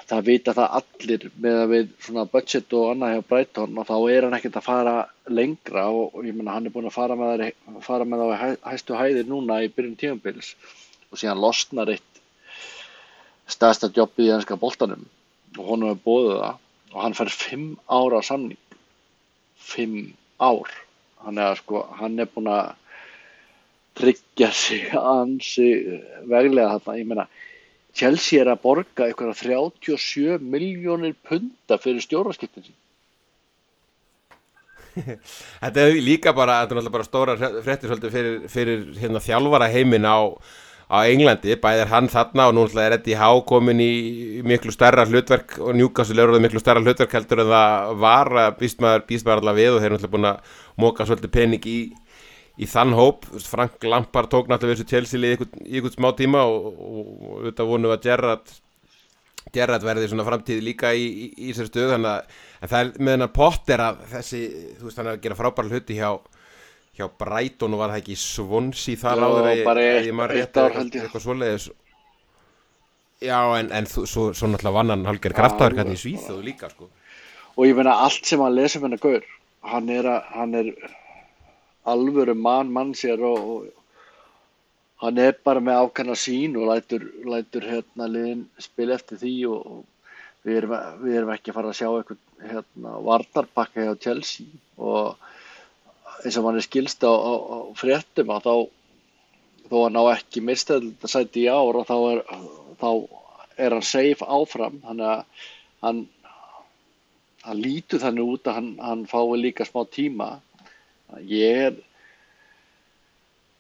það vita það allir með að við svona budget og annað hjá Brighton og þá er hann ekkert að fara lengra og, ég meina hann er búin að fara með, fara með það á hæ, hæstu hæðir núna í byrjun tímanbils og síðan losnar eitt stærsta jobbið í ennska boltanum og honum er bóðið það og hann fær fimm ára samning. Fimm ár hann er, sko, hann er búin að tryggja sig ansi veglega þarna, ég meina Chelsea er að borga eitthvað 37 miljónir punta fyrir stjórnarskiptin sín. Þetta er líka bara, þetta er náttúrulega bara stóra frettir fyrir, fyrir hérna þjálfara heimin á, á Englandi, bæðir hann þarna og nú náttúrulega er Eddie Howe komin í miklu starra hlutverk og Newcastle eru miklu starra hlutverk heldur en það var býst maður, býst maður allavega við og þeir eru náttúrulega búin að móka svolítið pening í í þann hóp, Frank Lampard tók náttúrulega þessu Chelsea í einhvern smá tíma og, og, og auðvitað vonum að Gerrard Gerrard verði svona framtíð líka í, í, í sér stöð þannig að það er með hennar Potter að þessi, þú veist hann er að gera frábæra hluti hjá, hjá og var það ekki svonsi þar áður ég maður rétt að eitthvað svoleiðis? Já en, en þú, svo, svo náttúrulega vann hann halger kraftaður hann í Svíþjóðu líka sko. Og ég meina allt sem hann lesa með hennar gaur hann er, að, hann er alvöru mann mann sér og, og hann er bara með ákanna sín og lætur, lætur hérna liðin spil eftir því og, og við, erum, við erum ekki að fara að sjá eitthvað hérna varnarpakka hjá Chelsea og eins og mann er skilst á, á, á fréttum að þá þó að ná ekki mistöðld að sæti í ár og þá er, þá er hann safe áfram. Þannig að hann, hann lítur þannig út að hann, hann fái líka smá tíma. Ég er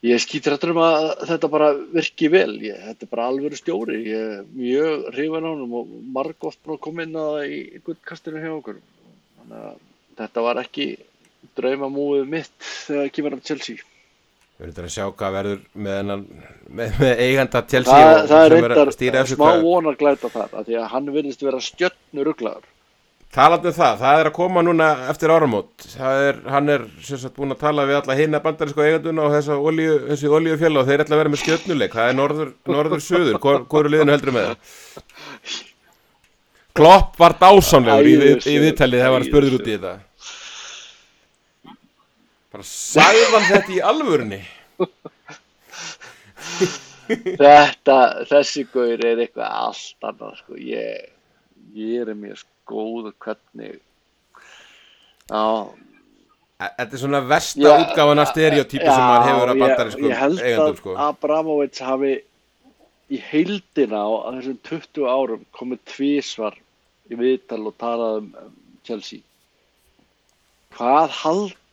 ég skýtir þetta um að þetta bara virki vel, ég, þetta er bara alvöru stjóri, ég er mjög hrifan á hann og marg oft búin að koma inn að í gullkastinu hjá okkur. Þannig að þetta var ekki draumamúið mitt þegar það kemur á Chelsea. Við verðum að sjá hvað verður með, með, með eiganda Chelsea það, það er reyndar smá vonar glæta þar, að því að hann verðist vera stjöttnur ugglaður Talandi um það, það er að koma núna eftir áramót, er, hann er sagt, búin að tala við alla hinn að bandarísko eiganduna og olíu, þessi olíufjöla og þeir ætla að vera með skjötnuleik, það er norður-söður, norður hvað eru liðinu heldur með það? Klopp var dásanlegur í, í, í viðtælið þegar hann spurður út í þetta. Bara sæðan þetta í alvörunni. þetta, þessi gaur er eitthvað allt annað, sko, ég, ég er mjög sko góð hvernig já Þetta er svona versta já, útgáfana stereotypi sem maður hefur að bandari sko, Ég held eigandum, sko. að Abramovic hafi í heildina á þessum 20 árum komið tvísvar í viðtal og talað um Chelsea Hvað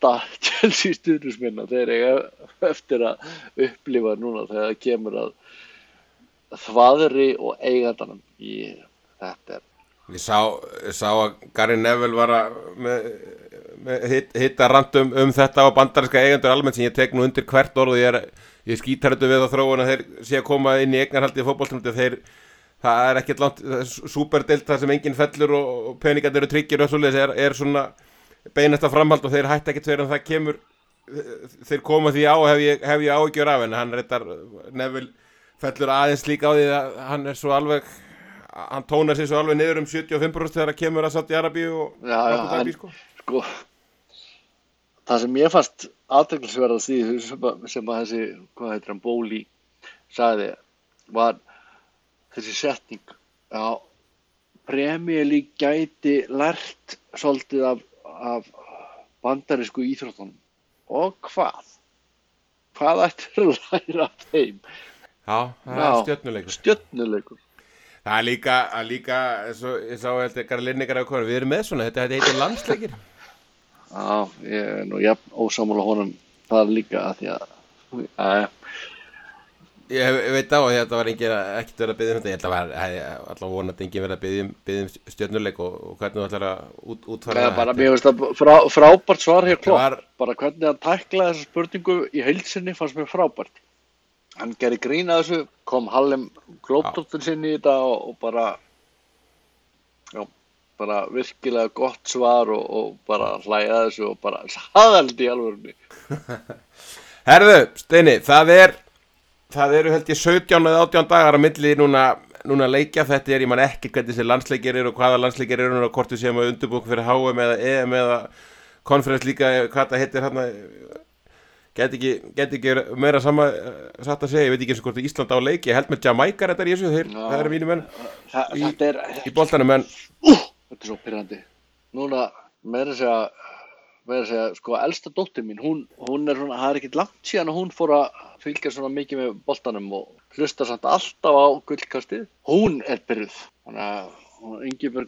halda Chelsea stundusminna þegar ég eftir að upplifa núna þegar það kemur að þvaðri og eigandanum í þetta er Ég sá, ég sá að Gary Neville var að með, með hit, hitta randum um þetta á bandarinska eigendur almennt sem ég tek nú undir hvert orð og ég, ég skýtar þetta við á þróun að þeir sé að koma inn í eignarhaldi í fókbóltrúndi þeir, það er ekkert langt, superdelt það sem enginn fellur og, og peningarnir eru tryggir og svolítið er, er svona beinasta framhald og þeir hætti ekkert fyrir en það kemur, þeir koma því á hef ég, hef ég ágjör af en hann reytar Neville fellur aðeins líka á því að hann er svo alveg hann tónar sér svo alveg niður um 75% þegar það kemur að Saudi Arabi og já, já, Arabi, sko. sko það sem ég fannst aðteglisverðast því sem, sem að þessi, hvað heitir hann, Bóli sagði, var þessi setning já, premjali gæti lært svolítið af, af bandarísku íþróttunum. Og hvað? Hvað ættir að læra af þeim? Já, það er stjörnuleikur. stjörnuleikur. Það er líka, líka, svo, ég sá eitthvað garlinningar á hverju, við erum með svona, þetta, þetta heitir landsleikir. Já, ég er nú jafn ósámála honum það líka að því að, að Ég, ég veit á að þetta var engin ekkert verið að byggja um þetta, ég held að var alltaf vonandi engin verið að byggja um, um stjórnuleik og, og hvernig þú ætlar að út, útfara það. Bara mér finnst það frá, frábært svar hér klokk, var... bara hvernig hann tæklaði þessa spurningu í heilsinni fannst mér frábært. Hann gerir grín að þessu kom Hallem glóptóttur sinni í þetta og, og bara já, bara virkilega gott svar og, og bara hlæða þessu og bara saðaldi í alvörunni. Herðu, Steini, það er það eru held ég 17 eða 18 dagar að milli núna núna leikja. Þetta er, ég man ekki hvernig þessi landsleikir eru og hvaða landsleikir eru og hvort við séum að undurbúk fyrir HM eða EM eða konferens líka, hvað það heitir hérna get ekki, get ekki meira sama satt að segja, ég veit ekki eins og hvort Ísland á leiki, ég held með Jamaica þetta er í þessu, þeir, það eru mínu menn Þa, í, í boltanum en þetta er svo pyrrandi. Núna, meira segja, meira að segja, sko, elsta dóttir mín, hún, hún er svona, það er ekkert langt síðan að hún fór að fylgja svona mikið með boltanum og hlusta samt alltaf á gullkastið. Hún er byrjuð, þannig að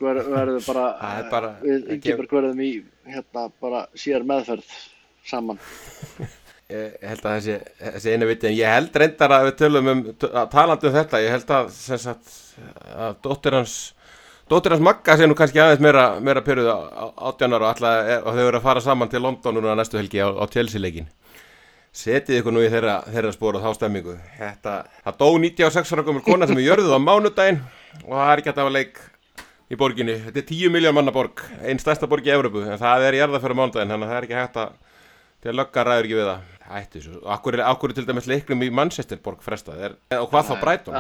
ver- verður bara, bara- Ingibjörg verðum í, hérna, bara sér meðferð saman. ég held að þessi, þessi eina viti en ég held reyndar að við tölum um að talandi um þetta, ég held að sem sagt, að dóttir hans dóttir hans Magga sé nú kannski aðeins meira, meira pyrruð á, á átjánar og, og þau eru að fara saman til London núna næstu helgi á, á Chelsea-leikin setið ykkur nú í þeirra, þeirra spór og þá stemmingu þetta, það dó 96 ára komur kona sem er jörðuð á mánudaginn og það er ekki að hafa leik í borginni, þetta er 10 miljón manna borg einn stærsta borg í Evrópu, en það er jarða fyrir mánudaginn, þannig að það er ekki hægt að til að lögga ræður ekki við það. Hættu þessu, akkur er, til dæmis leiknum í Manchester borg frestað, er, og hvað þá Brighton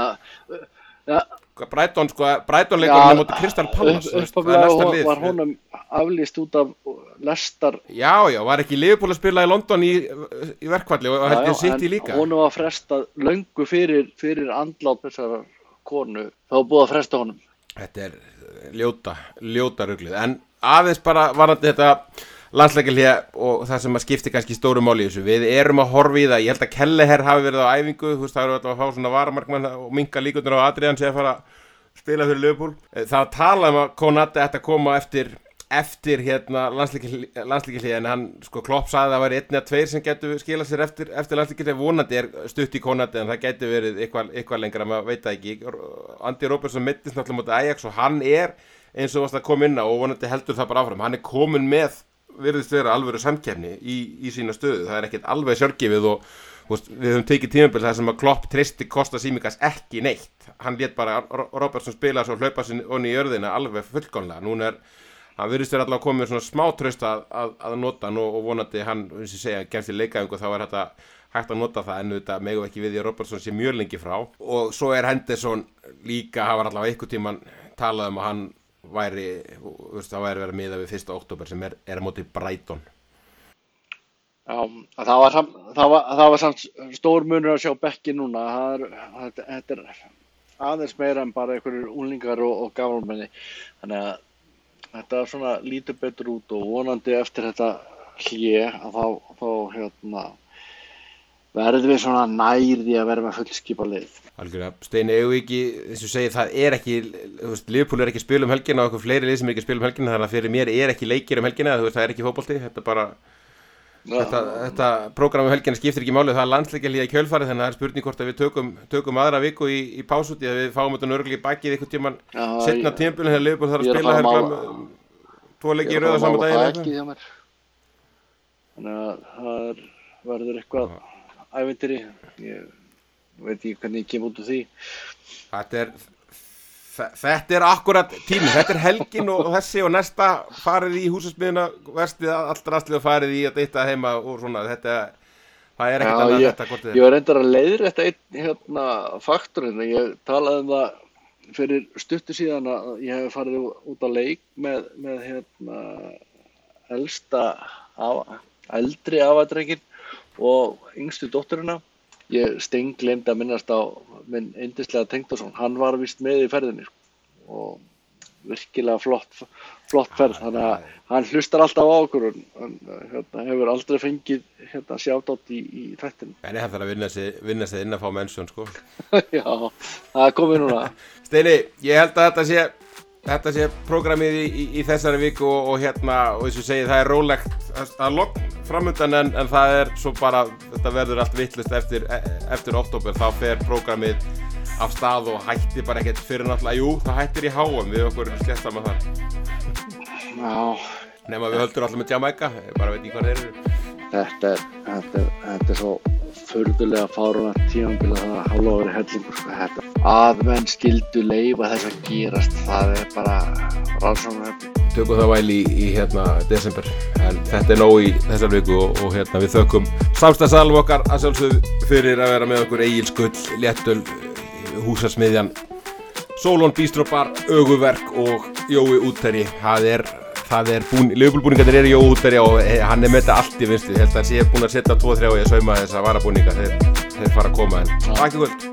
Brighton sko, Brighton leikurinn á móti Crystal Palace, þú veist, það er næsta lið var honum aflýst út af lestar já, já, var ekki Liverpool að spila í London í, í verkvalli og held ég sitt í líka? honum var frestað löngu fyrir, fyrir andlát þessar konu. Þá var búið að fresta honum. Þetta er ljóta, ljóta ruglið. En aðeins bara varandi þetta landsleikilíða og það sem að skipti kannski stóru máli í þessu. Við erum að horfa í það, ég held að Kelleher hafi verið á æfingu Þú veist, það eru alltaf að fá svona varamarkmann og minka líkundur á Adrian sé að fara að spila fyrir Liverpool. Eh, Það tala um að Konate ætti að koma eftir eftir hérna landsleikilíða en hann sko Klopp sagði að það væri einn eða tveir sem getur skilað sér eftir, eftir landsleikilíða vonandi er stutt í Konate en það getur verið eitthvað, eitthvað lengra maður veit það ekki. Andy Robertson mittist náttúrulega mútið Ajax og hann er eins og varst að koma inn á og vonandi heldur það bara áfram. Hann er komin með virðist vera alvöru samkefni í, í sína stöðu. Það er ekkert alveg sjálfgefið og veist, við höfum tekið tímabil það sem að Klopp tristi Kosta Simikas ekki neitt. Hann létt bara Ro- Robertson spila svo hlaupa sinni onni í örðina alveg fullkomlega. Núna er hann virðist vera allavega komið svona smá tröst að, að, að nota hann og, og vonandi hann, eins og segja, kemst í leikaðingu þá er þetta hægt að nota það en þetta megum ekki við að Robertson sé mjög lengi frá. Og svo er Henderson líka, hafa allavega einhver tíman talað um að hann væri, veist, það væri verið miða við 1. oktober sem er, er á móti Brighton Já, það var, sam- það var, það var samt stór munur að sjá bekki núna það er, þetta, er aðeins meira en bara einhverjur úlingar og, og gamalmenni þannig að þetta svona lítur betur út og vonandi eftir þetta hlje að þá, þá hérna verðum við svona nærði að vera með fullskipa lið? Algjörlega, Steini, eigum við ekki, eins og segi, það er ekki, Liverpool er ekki að spila um helgina og eitthvað fleiri lið sem er ekki að spila um helgina, þannig að fyrir mér er ekki leikir um helgina, veist, það er ekki fótbolti, þetta er bara, þetta, þetta prógram um helgina skiptir ekki máli, það er landsleikja í kjölfarið, þannig að það er spurning hvort að við tökum, tökum aðra viku í, í pásúti, að við fáum þetta nörgli bakið eitthvað tíman Já, setna tímpilin þegar Liverpool þarf að að spila að um, tvo leiki í Ég er er, veit ekki hvernig ég kem út úr því. Þetta er þe- Þetta er akkurat tími, þetta er helgin og þessi og næsta farið í húsasmiðuna verstið allra aðslið og farið í að deyta heima og svona, þetta það er ekkert annað þetta hvort þið ég var reyndar að leiðir þetta einn hérna, faktorinn. Ég talaði um það fyrir stuttu síðan að ég hef farið út á leik með, með hérna, elsta, afa, eldri afadrengin og yngstu dótturina. Ég stenglemd að minnast á minn eindislega tengdason. Hann var vist með í ferðinni sko. og virkilega flott, flott ferð. Þannig að hann hlustar alltaf á okkur hann hérna, hefur aldrei fengið hérna, sjátt í, í þættinu. En ég hef það að vinna sig inn að fá mennsjón sko. Já, það er komið núna. Steini, ég held að þetta sé þetta sé prógramið í, í, í þessari viku og, og hérna, og eins og segi það er rólegt það er lokn framöndan en, en það er svo bara, þetta verður allt vittlust eftir, e- eftir oktober, þá fer prógramið af stað og hættir bara ekkert fyrir náttúrulega, jú, það hættir í háum við okkur slett saman þar Já, nema við höldum alltaf með Jamaica, ég bara veit ekki hvað þeir eru. Þetta er, þetta er, þetta er svo furðulega fáruna tímambila það að hálfa verið hellingur sko, þetta. Að menn skildu leifa þess að gerast, það er bara rannsóknarhefni. tökum það væl í, í hérna desember en þetta er nóg í þessar viku og, og hérna við þökkum samstagsalum okkar að sjálfsögðu fyrir að vera með okkur Egil Skull, Léttöl, Húsasmiðjan Solon Bistropar, Öguverk og Jói Úteri það er, það er búin, lögbúlbúningarnir eru Jói Úteri og eh, hann er með þetta allt í vinstu ég held að hann sé búin að setja 2-3 og ég sauma þess að varabúninga. Þeir, þeir fara að koma en, takk ykkur